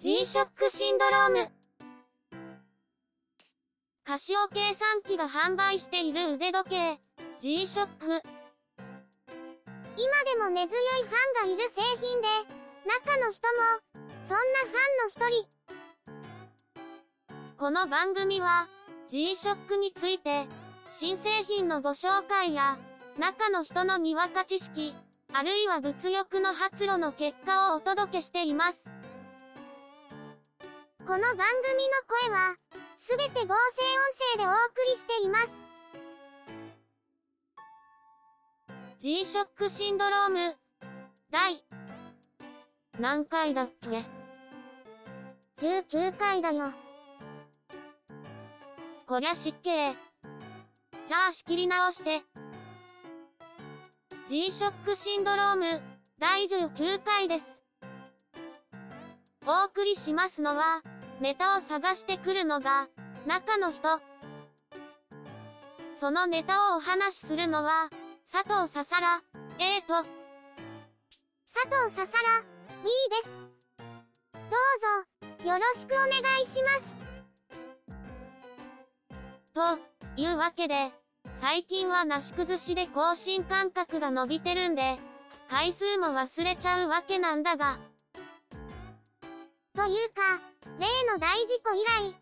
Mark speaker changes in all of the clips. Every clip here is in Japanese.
Speaker 1: G-SHOCK シンドローム。カシオ計算機が販売している腕時計、G-SHOCK。今
Speaker 2: でも根強いファンがいる製品で、中の人も、そんなファンの一人。
Speaker 1: この番組は、G-SHOCK について、新製品のご紹介や、中の人のにわか知識、あるいは物欲の発露の結果をお届けしています。
Speaker 2: この番組の声は、すべて合成音声でお送りしています。
Speaker 1: G-SHOCK シンドローム、第、何回だっけ
Speaker 2: ?19 回だよ。
Speaker 1: こりゃ失敬。じゃあ仕切り直して。G-SHOCK シンドローム、第19回です。お送りしますのは、ネタを探してくるのが、中の人。そのネタをお話しするのは、佐藤ささら、A と、佐
Speaker 2: 藤ささら、B です。どうぞ、よろしくお願いします。
Speaker 1: というわけで、最近はなし崩しで更新間隔が伸びてるんで、回数も忘れちゃうわけなんだが。
Speaker 2: というか、例の大事故以来、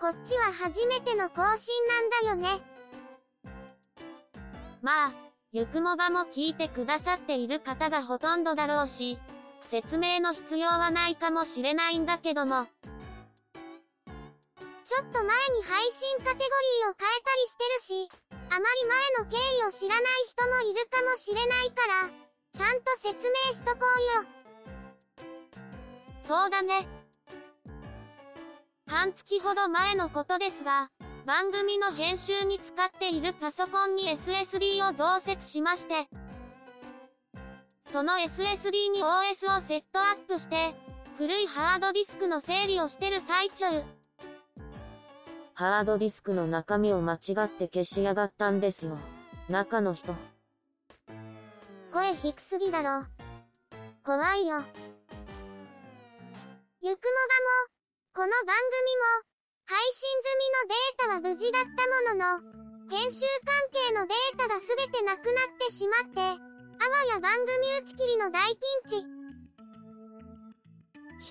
Speaker 2: こっちは初めての更新なんだよね。
Speaker 1: まあ、ゆくもばも聞いてくださっている方がほとんどだろうし、説明の必要はないかもしれないんだけども。
Speaker 2: ちょっと前に配信カテゴリーを変えたりしてるし、あまり前の経緯を知らない人もいるかもしれないから、ちゃんと説明しとこ
Speaker 1: うよ。そうだね。半月ほど前のことですが、番組の編集に使っているパソコンに SSD を増設しまして、その SSD に OS をセットアップして、古いハードディスクの整理をしてる最中。ハードディスクの中身を間違って消しやがったんですよ。中の人。
Speaker 2: 声低すぎだろ。怖いよ。ゆくもばも、この番組も、配信済みのデータは無事だったものの、編集関係のデータがすべてなくなってしまって、あわや番組打ち切りの大ピン
Speaker 1: チ。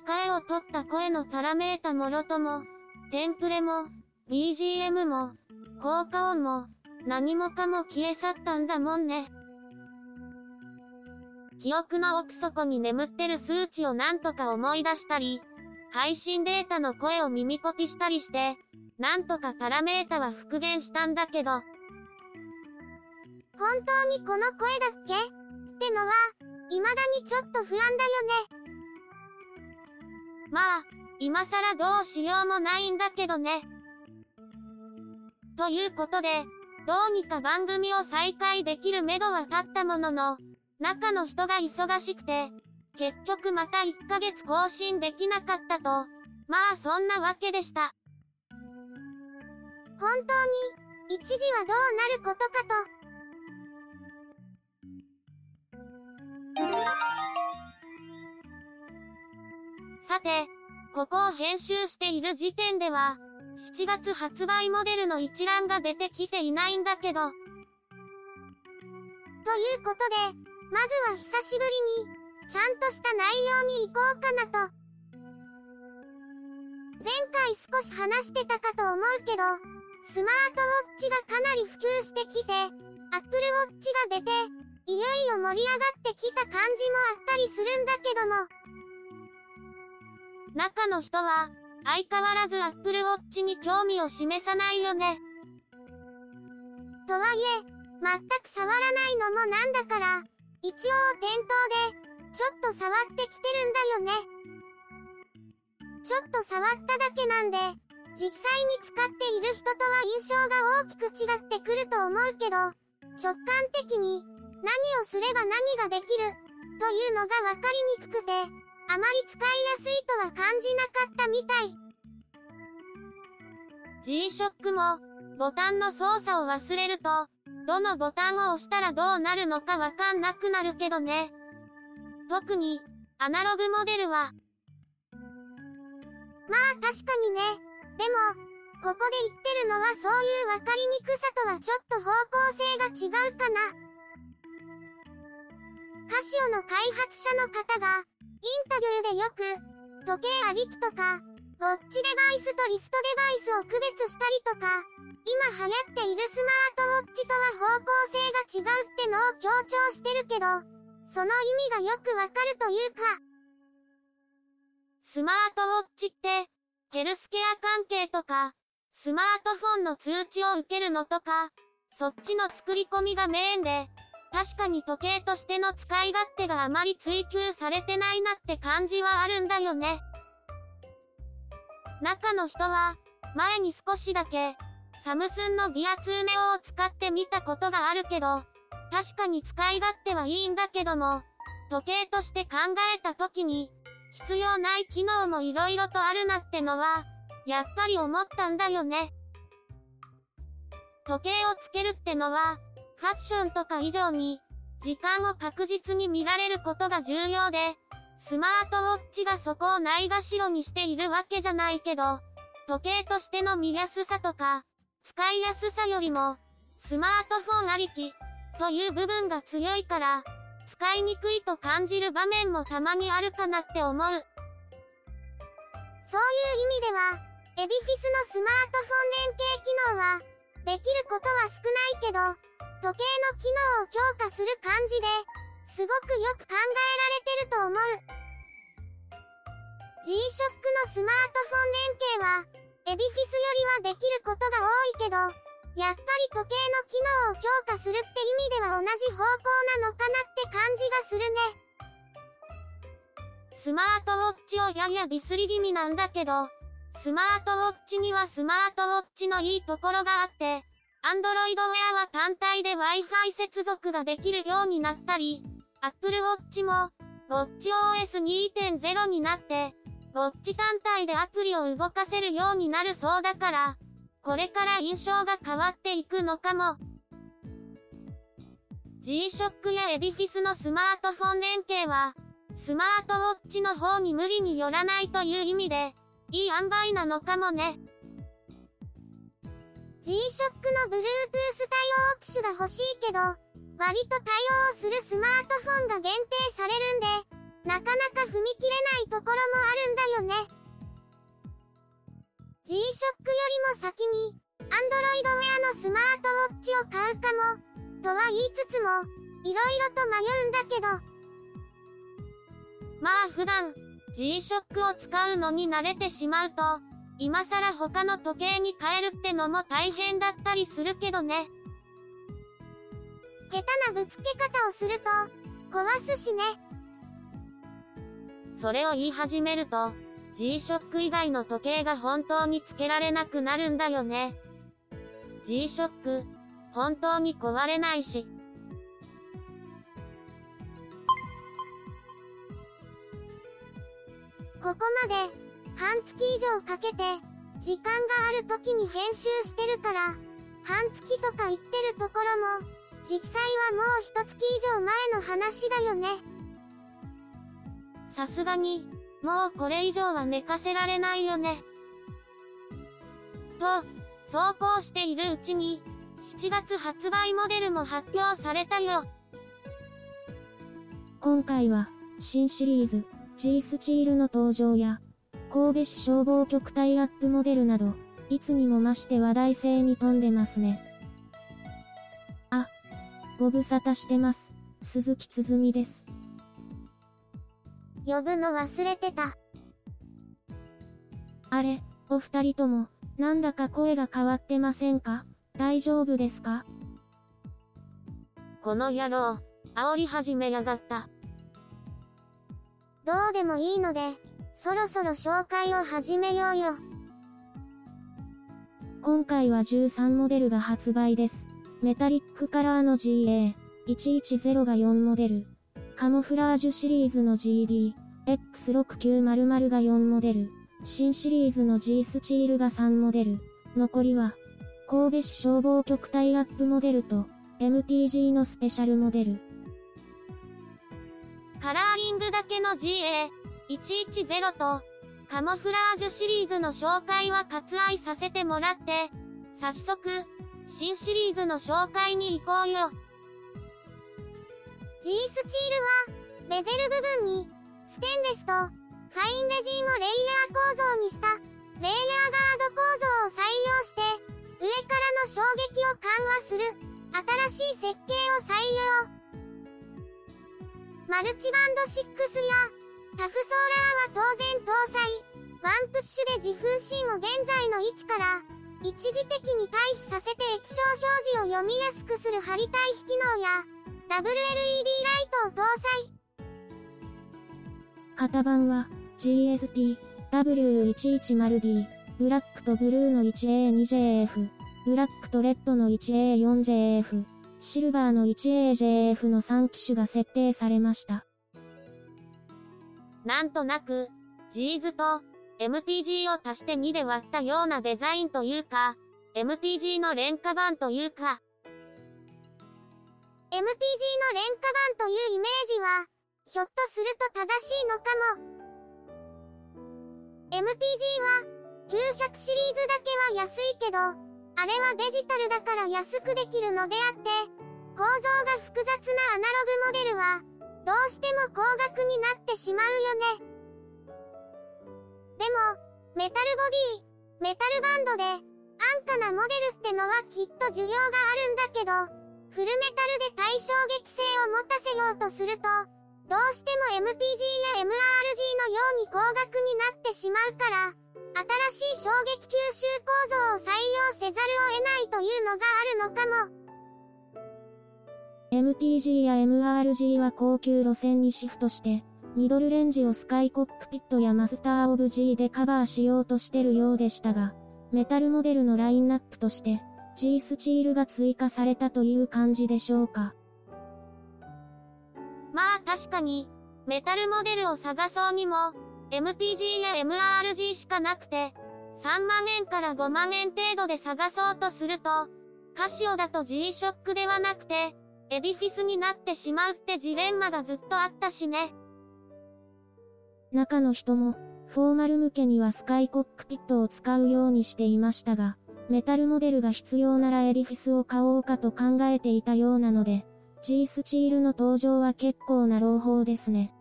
Speaker 1: 控えを取った声のパラメータもろとも、テンプレも、BGM も、効果音も、何もかも消え去ったんだもんね。記憶の奥底に眠ってる数値をなんとか思い出したり、配信データの声を耳コピしたりして、なんとかパラメータは復元したんだけど。
Speaker 2: 本当にこの声だっけ？ってのは、未だにちょっと不安だよね。
Speaker 1: まあ、今更どうしようもないんだけどね。ということで、どうにか番組を再開できるめどは立ったものの、中の人が忙しくて、結局また1ヶ月更新できなかったと。まあそんなわけでした。
Speaker 2: 本当に、一時はどうなることか
Speaker 1: と。さて、ここを編集している時点では、7月発売モデルの一覧が出てきていないんだけど。と
Speaker 2: いうことで、まずは久しぶりに、ちゃんとした内容に行こうかなと。前回少し話してたかと思うけど、スマートウォッチがかなり普及してきて、アップルウォッチが出て、いよいよ盛り上がってきた感じもあったりするんだけども。
Speaker 1: 中の人は、相変わらずアップルウォッチに興味を示さないよね。
Speaker 2: とはいえ、全く触らないのもなんだから、一応店頭で、ちょっと触ってきてるんだよね。ちょっと触っただけなんで、実際に使っている人とは印象が大きく違ってくると思うけど、直感的に何をすれば何ができるというのがわかりにくくて、あまり使いやすいとは感じなかったみたい。
Speaker 1: G-SHOCK もボタンの操作を忘れると、どのボタンを押したらどうなるのかわかんなくなるけどね。特に、アナログモデルは、
Speaker 2: まあ確かにね。でも、ここで言ってるのはそういう分かりにくさとはちょっと方向性が違うかな。カシオの開発者の方が、インタビューでよく、時計ありきとか、ウォッチデバイスとリストデバイスを区別したりとか、今流行っているスマートウォッチとは方向性が違うってのを強調してるけど、その意味がよくわかるというか。
Speaker 1: スマートウォッチって、ヘルスケア関係とか、スマートフォンの通知を受けるのとか、そっちの作り込みがメインで、確かに時計としての使い勝手があまり追求されてないなって感じはあるんだよね。中の人は、前に少しだけ、サムスンのギア2ネオを使ってみたことがあるけど、確かに使い勝手はいいんだけども、時計として考えた時に、必要ない機能も色々とあるなってのは、やっぱり思ったんだよね。時計をつけるってのは、ファッションとか以上に、時間を確実に見られることが重要で、スマートウォッチがそこをないがしろにしているわけじゃないけど、時計としての見やすさとか、使いやすさよりも、スマートフォンありき、という部分が強いから、使いにくいと感じる場面もたまにあるかなって思う。そういう意
Speaker 2: 味では、エディフィスのスマートフォン連携機能は、できることは少ないけど、時計の機能を強化する感じで、すごくよく考えられてると思う。G-SHOCK のスマートフォン連携は、エディフィスよりはできることが多いけど、やっぱり時計の機能を強化するって意味では同じ方向なのかなって感じがするね。
Speaker 1: スマートウォッチをややディスり気味なんだけど、スマートウォッチにはスマートウォッチのいいところがあって、Android Wear は単体で Wi-Fi 接続ができるようになったり、Apple Watch も WatchOS 2.0になって、ウォッチ単体でアプリを動かせるようになるそうだから、これから印象が変わっていくのかも。G-SHOCK や Edifice のスマートフォン連携は、スマートウォッチの方に無理によらないという意味で、いい塩梅なのかもね。
Speaker 2: G-SHOCK の Bluetooth 対応機種が欲しいけど、割と対応するスマートフォンが限定される G-SHOCK よりも先に、Android Wear のスマートウォッチを買うかも、とは言いつつも、いろいろと迷うんだけど。
Speaker 1: まあ普段、G-SHOCK を使うのに慣れてしまうと、今更他の時計に変えるってのも大変だったりするけどね。
Speaker 2: 下手なぶつけ方をすると、壊すしね。
Speaker 1: それを言い始めると、G-SHOCK 以外の時計が本当につけられなくなるんだよね。G-SHOCK、本当に壊れないし、
Speaker 2: ここまで、半月以上かけて、時間がある時に編集してるから、半月とか言ってるところも、実際はもう一月以上前の話だよね。
Speaker 1: さすがに、もうこれ以上は寝かせられないよね。と、そうこうしているうちに、7月発売モデルも発表されたよ。
Speaker 3: 今回は、新シリーズ、G スチールの登場や、神戸市消防局タイアップモデルなど、いつにも増して話題性に富んでますね。あ、ご無沙汰してます。鈴木つづみです。
Speaker 2: 呼ぶの忘れてた。
Speaker 3: あれ、お二人とも、なんだか声が変わってませんか？大丈夫ですか？
Speaker 1: この野郎、煽り始めやがった。
Speaker 2: どうでもいいので、そろそろ紹介を始めようよ。
Speaker 3: 今回は13モデルが発売です。メタリックカラーの GA110 が4モデル。カモフラージュシリーズの GD、X6900 が4モデル。新シリーズの G スチールが3モデル。残りは、神戸市消防局タイアップモデルと、MTG のスペシャルモデル。
Speaker 1: カラーリングだけの GA110 と、カモフラージュシリーズの紹介は割愛させてもらって、早速、新シリーズの紹介に行こうよ。
Speaker 2: G スチールは、ベゼル部分に、ステンレスと、ファインレジンをレイヤー構造にした、レイヤーガード構造を採用して、上からの衝撃を緩和する、新しい設計を採用。マルチバンド6や、タフソーラーは当然搭載、ワンプッシュで自風芯を現在の位置から、一時的に退避させて液晶表示を読みやすくする貼り対比機能や、ダブル LED ライトを搭載。
Speaker 3: 型番は GST W110D ブラックとブルーの 1A2JF ブラックとレッドの 1A4JF シルバーの 1AJF の3機種が設定されました。
Speaker 1: なんとなく、G ズと MTG を足して2で割ったようなデザインというか、MTG の廉価版というか、
Speaker 2: MTG の廉価版というイメージは、ひょっとすると正しいのかも。MTG は、900シリーズだけは安いけど、あれはデジタルだから安くできるのであって、構造が複雑なアナログモデルは、どうしても高額になってしまうよね。でも、メタルボディ、メタルバンドで、安価なモデルってのはきっと需要があるんだけど、フルメタルで対衝撃性を持たせようとすると、どうしても MTG や MRG のように高額になってしまうから、新しい衝撃吸収構造を採用せざるを得ないというのがあるのかも。
Speaker 3: MTG や MRG は高級路線にシフトして、ミドルレンジをスカイコックピットやマスターオブ G でカバーしようとしてるようでしたが、メタルモデルのラインナップとして、G スチールが追加されたという感じでしょうか。
Speaker 1: まあ確かに、メタルモデルを探そうにも、MTG や MRG しかなくて、3万円から5万円程度で探そうとすると、カシオだと G-SHOCK ではなくて、エディフィスになってしまうってジレンマがずっとあったしね。
Speaker 3: 中の人も、フォーマル向けにはスカイコックピットを使うようにしていましたが、メタルモデルが必要ならエディフィスを買おうかと考えていたようなので、G スチールの登場は結構な朗報ですね。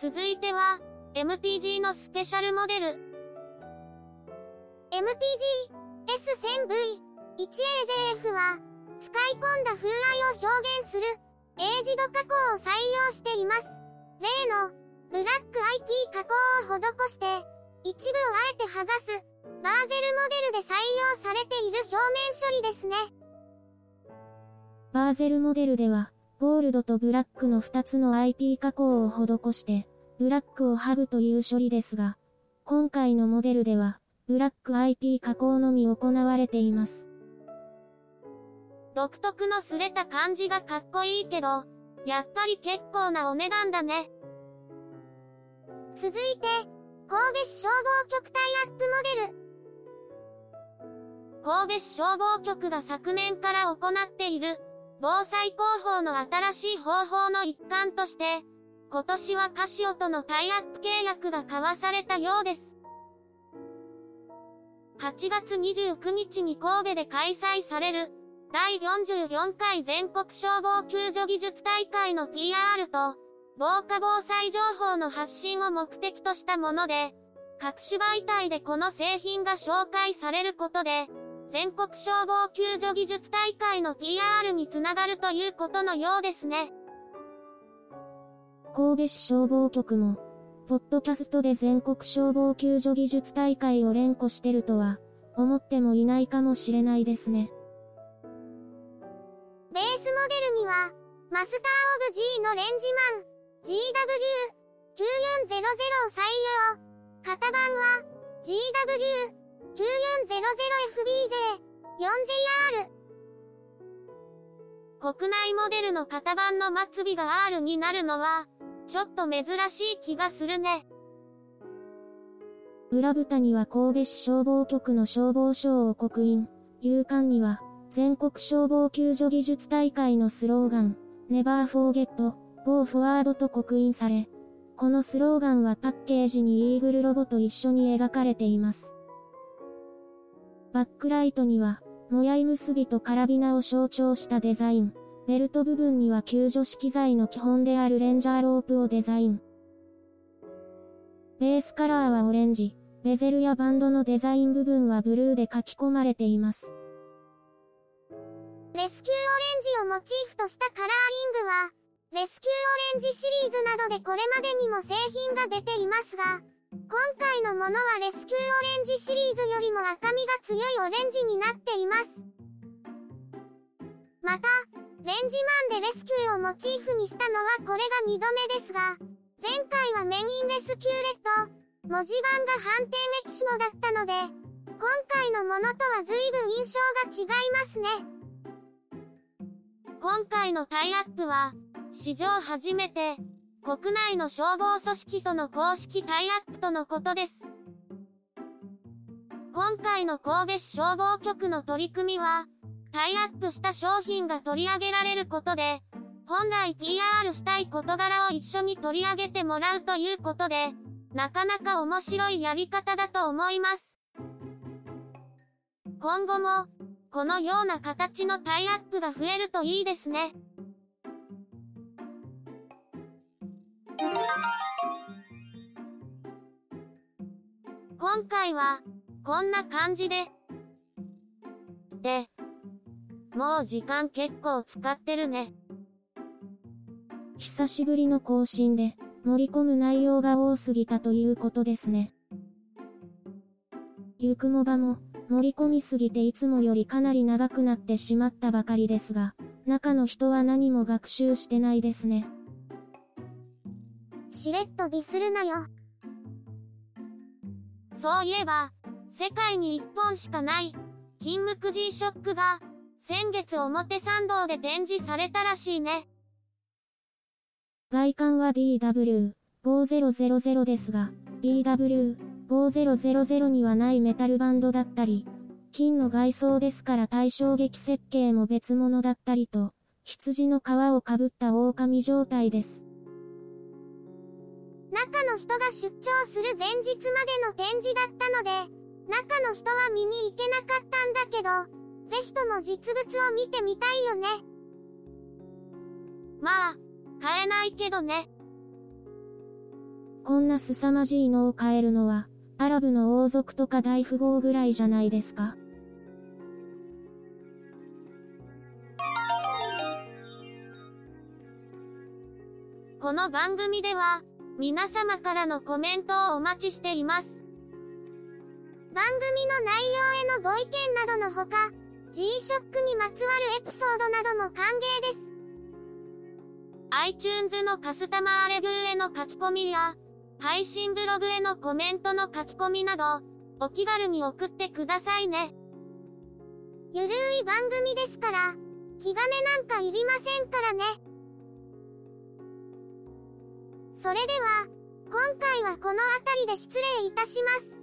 Speaker 1: 続いては、MTG のスペシャルモデル。
Speaker 2: MTG S1000V1AJF は、使い込んだ風合いを表現する、エイジド加工を採用しています。例の、ブラック IP 加工を施して、一部をあえて剥がす、バーゼルモデルで採用されている表面処理ですね。
Speaker 3: バーゼルモデルでは、ゴールドとブラックの2つの IP 加工を施して、ブラックを剥ぐという処理ですが、今回のモデルでは、ブラック IP 加工のみ行われています。
Speaker 1: 独特の擦れた感じがかっこいいけど、やっぱり結構なお値段だね。
Speaker 2: 続いて、神戸市消防局タイアップモデル。
Speaker 1: 神戸市消防局が昨年から行っている、防災広報の新しい方法の一環として、今年はカシオとのタイアップ契約が交わされたようです。8月29日に神戸で開催される、第44回全国消防救助技術大会の PR と、防火防災情報の発信を目的としたもので、各種媒体でこの製品が紹介されることで、全国消防救助技術大会の PR につながるということのようですね。
Speaker 3: 神戸市消防局も、ポッドキャストで全国消防救助技術大会を連呼してるとは、思ってもいないかもしれないですね。
Speaker 2: ベースモデルには、マスターオブ G のレンジマン、GW9400 を採用。型番は、GW 9400FBJ4JR
Speaker 1: 国内モデルの型番の末尾が R になるのは、ちょっと珍しい気がするね。
Speaker 3: 裏蓋には神戸市消防局の消防署を刻印、勇敢には、全国消防救助技術大会のスローガン、Never Forget, Go Forward と刻印され、このスローガンはパッケージにイーグルロゴと一緒に描かれています。バックライトには、もやい結びとカラビナを象徴したデザイン。ベルト部分には救助式材の基本であるレンジャーロープをデザイン。ベースカラーはオレンジ、ベゼルやバンドのデザイン部分はブルーで書き込まれています。
Speaker 2: レスキューオレンジをモチーフとしたカラーリングは、レスキューオレンジシリーズなどでこれまでにも製品が出ていますが、今回のものはレスキューオレンジシリーズよりも赤みが強いオレンジになっています。また、レンジマンでレスキューをモチーフにしたのはこれが2度目ですが、前回はメインレスキューレット、文字盤が判定メキシモだったので、今回のものとは随分印象が違いますね。
Speaker 1: 今回のタイアップは、史上初めて、国内の消防組織との公式タイアップとのことです。今回の神戸市消防局の取り組みは、タイアップした商品が取り上げられることで、本来 PR したい事柄を一緒に取り上げてもらうということで、なかなか面白いやり方だと思います。今後も、このような形のタイアップが増えるといいですね。今回は、こんな感じで。で、もう時間結構使ってるね。
Speaker 3: 久しぶりの更新で、盛り込む内容が多すぎたということですね。ゆくもばも、盛り込みすぎていつもよりかなり長くなってしまったばかりですが、中の人は何も学習してないですね。
Speaker 2: しれっとディスるなよ。
Speaker 1: そういえば、世界に一本しかない、金ムク G ショックが、先月表参道で展示されたらしいね。
Speaker 3: 外観は DW5000 ですが、DW5000 にはないメタルバンドだったり、金の外装ですから対衝撃設計も別物だったりと、羊の皮をかぶった狼状態です。
Speaker 2: 中の人が出張する前日までの展示だったので、中の人は見に行けなかったんだけど、ぜひとも実物を見てみたいよね。
Speaker 1: まあ、買えないけどね。
Speaker 3: こんな凄まじいのを買えるのは、アラブの王族とか大富豪ぐらいじゃないですか。
Speaker 1: この番組では、皆様からのコメントをお待ちしています。
Speaker 2: 番組の内容へのご意見などのほか、G-SHOCK にまつわるエピソードなども歓迎です。
Speaker 1: iTunes のカスタマーレビューへの書き込みや、配信ブログへのコメントの書き込みなど、お気軽に送ってくださいね。
Speaker 2: ゆるい番組ですから、気兼ねなんかいりませんからね。それでは、今回はこの辺りで失礼いたします。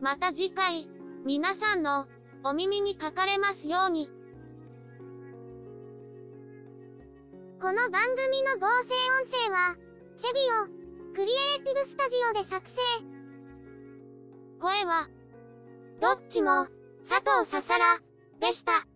Speaker 1: また次回、皆さんのお耳にかかれますように。
Speaker 2: この番組の合成音声は、チェビオ、クリエイティブスタジオで作成。
Speaker 1: 声は、どっちも、佐藤ささら、でした。